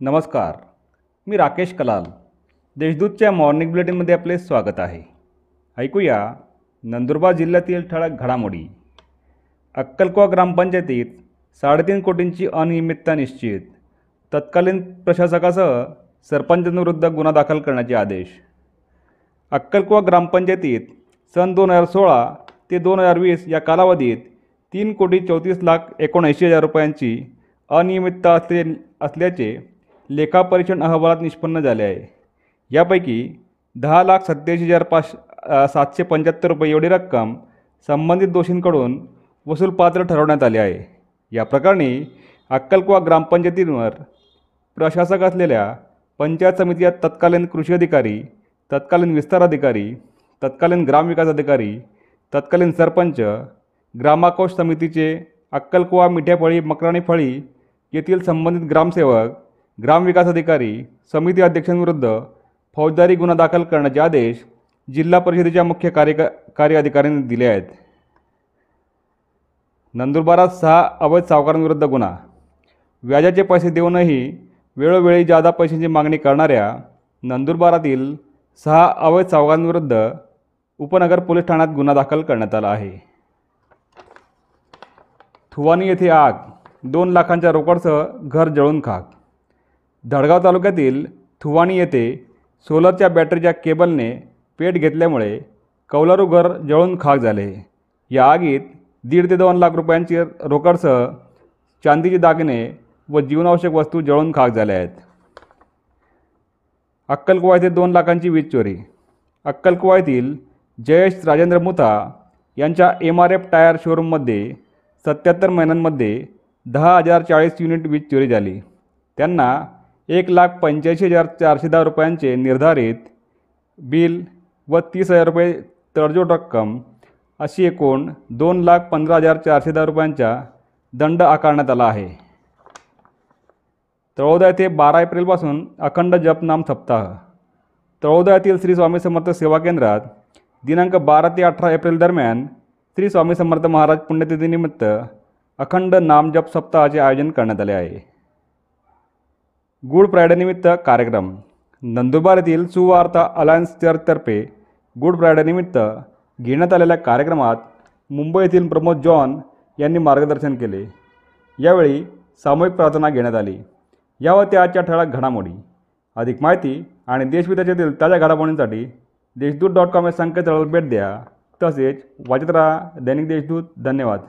नमस्कार मी राकेश कलाल. देशदूतच्या मॉर्निंग बुलेटिनमध्ये आपले स्वागत आहे. ऐकूया नंदुरबार जिल्ह्यातील ठळक घडामोडी. अक्कलकोवा ग्रामपंचायतीत साडेतीन कोटींची अनियमितता निश्चित. तत्कालीन प्रशासकासह सरपंचांविरुद्ध गुन्हा दाखल करण्याचे आदेश. अक्कलकोवा ग्रामपंचायतीत सन दोन हजार सोळा ते दोन हजार वीस या कालावधीत तीन कोटी चौतीस लाख एकोणऐंशी हजार रुपयांची अनियमितता असले असल्याचे लेखापरीक्षण अहवालात निष्पन्न झाले आहे. यापैकी दहा लाख सत्याऐंशी हजार पाच सातशे पंच्याहत्तर रुपये एवढी रक्कम संबंधित दोषींकडून वसूलपात्र ठरवण्यात आली आहे. या प्रकरणी अक्कलकोवा ग्रामपंचायतींवर प्रशासक असलेल्या पंचायत समितीच्या तत्कालीन कृषी अधिकारी तत्कालीन विस्तार अधिकारी तत्कालीन ग्रामविकास अधिकारी तत्कालीन सरपंच ग्रामाकोश समितीचे अक्कलकुवा मिठ्याफळी मकराणी फळी येथील संबंधित ग्रामसेवक ग्रामविकास अधिकारी समिती अध्यक्षांविरुद्ध फौजदारी गुन्हा दाखल करण्याचे आदेश जिल्हा परिषदेच्या मुख्य कार्य कार्य अधिकाऱ्यांनी दिले आहेत. नंदुरबारात सहा अवैध सावकारांविरुद्ध गुन्हा. व्याजाचे पैसे देऊनही वेळोवेळी जादा पैशांची मागणी करणाऱ्या नंदुरबारातील सहा अवैध सावकारांविरुद्ध उपनगर पोलीस ठाण्यात गुन्हा दाखल करण्यात आला आहे. थुवानी येथे आग दोन लाखांच्या रोकडसह घर जळून खाक धडगाव तालुक्यातील थुवाणी येथे सोलरच्या बॅटरीच्या केबलने पेट घेतल्यामुळे कौलारू घर जळून खाक झाले. या आगीत दीड ते दोन लाख रुपयांची रोकडसह चांदीचे दागिने व जीवनावश्यक वस्तू जळून खाक झाल्या आहेत. अक्कलकुवा येथे दोन लाखांची वीज चोरी. अक्कलकुवा येथील जयेश राजेंद्र मुथा यांच्या एम आर एफ टायर शोरूममध्ये सत्याहत्तर महिन्यांमध्ये दहा हजार चाळीस युनिट वीज चोरी झाली. त्यांना एक लाख पंच्याऐंशी हजार चारशे दहा रुपयांचे निर्धारित बिल व तीस हजार रुपये तडजोड रक्कम अशी एकूण दोन लाख पंधरा हजार चारशे दहा रुपयांचा दंड आकारण्यात आला आहे. तळोदा येथे बारा एप्रिलपासून अखंड जपनाम सप्ताह. तळोदा येथील श्री स्वामी समर्थ सेवा केंद्रात दिनांक बारा ते अठरा एप्रिल दरम्यान श्री स्वामी समर्थ महाराज पुण्यतिथीनिमित्त अखंड नामजप सप्ताहाचे आयोजन करण्यात आले आहे. गुड फ्रायडेनिमित्त कार्यक्रम. नंदुरबार येथील सुवार्ता अलायन्स चर्चतर्फे गुड फ्रायडेनिमित्त घेण्यात आलेल्या कार्यक्रमात मुंबई येथील प्रमोद जॉन यांनी मार्गदर्शन केले. यावेळी सामूहिक प्रार्थना घेण्यात आली. यावर त्या आजच्या ठळक घडामोडी. अधिक माहिती आणि देशविदेशातील ताज्या घडामोडींसाठी देशदूत डॉट कॉम या संकेतस्थळाला भेट द्या. तसेच वाचत राहा दैनिक देशदूत. धन्यवाद.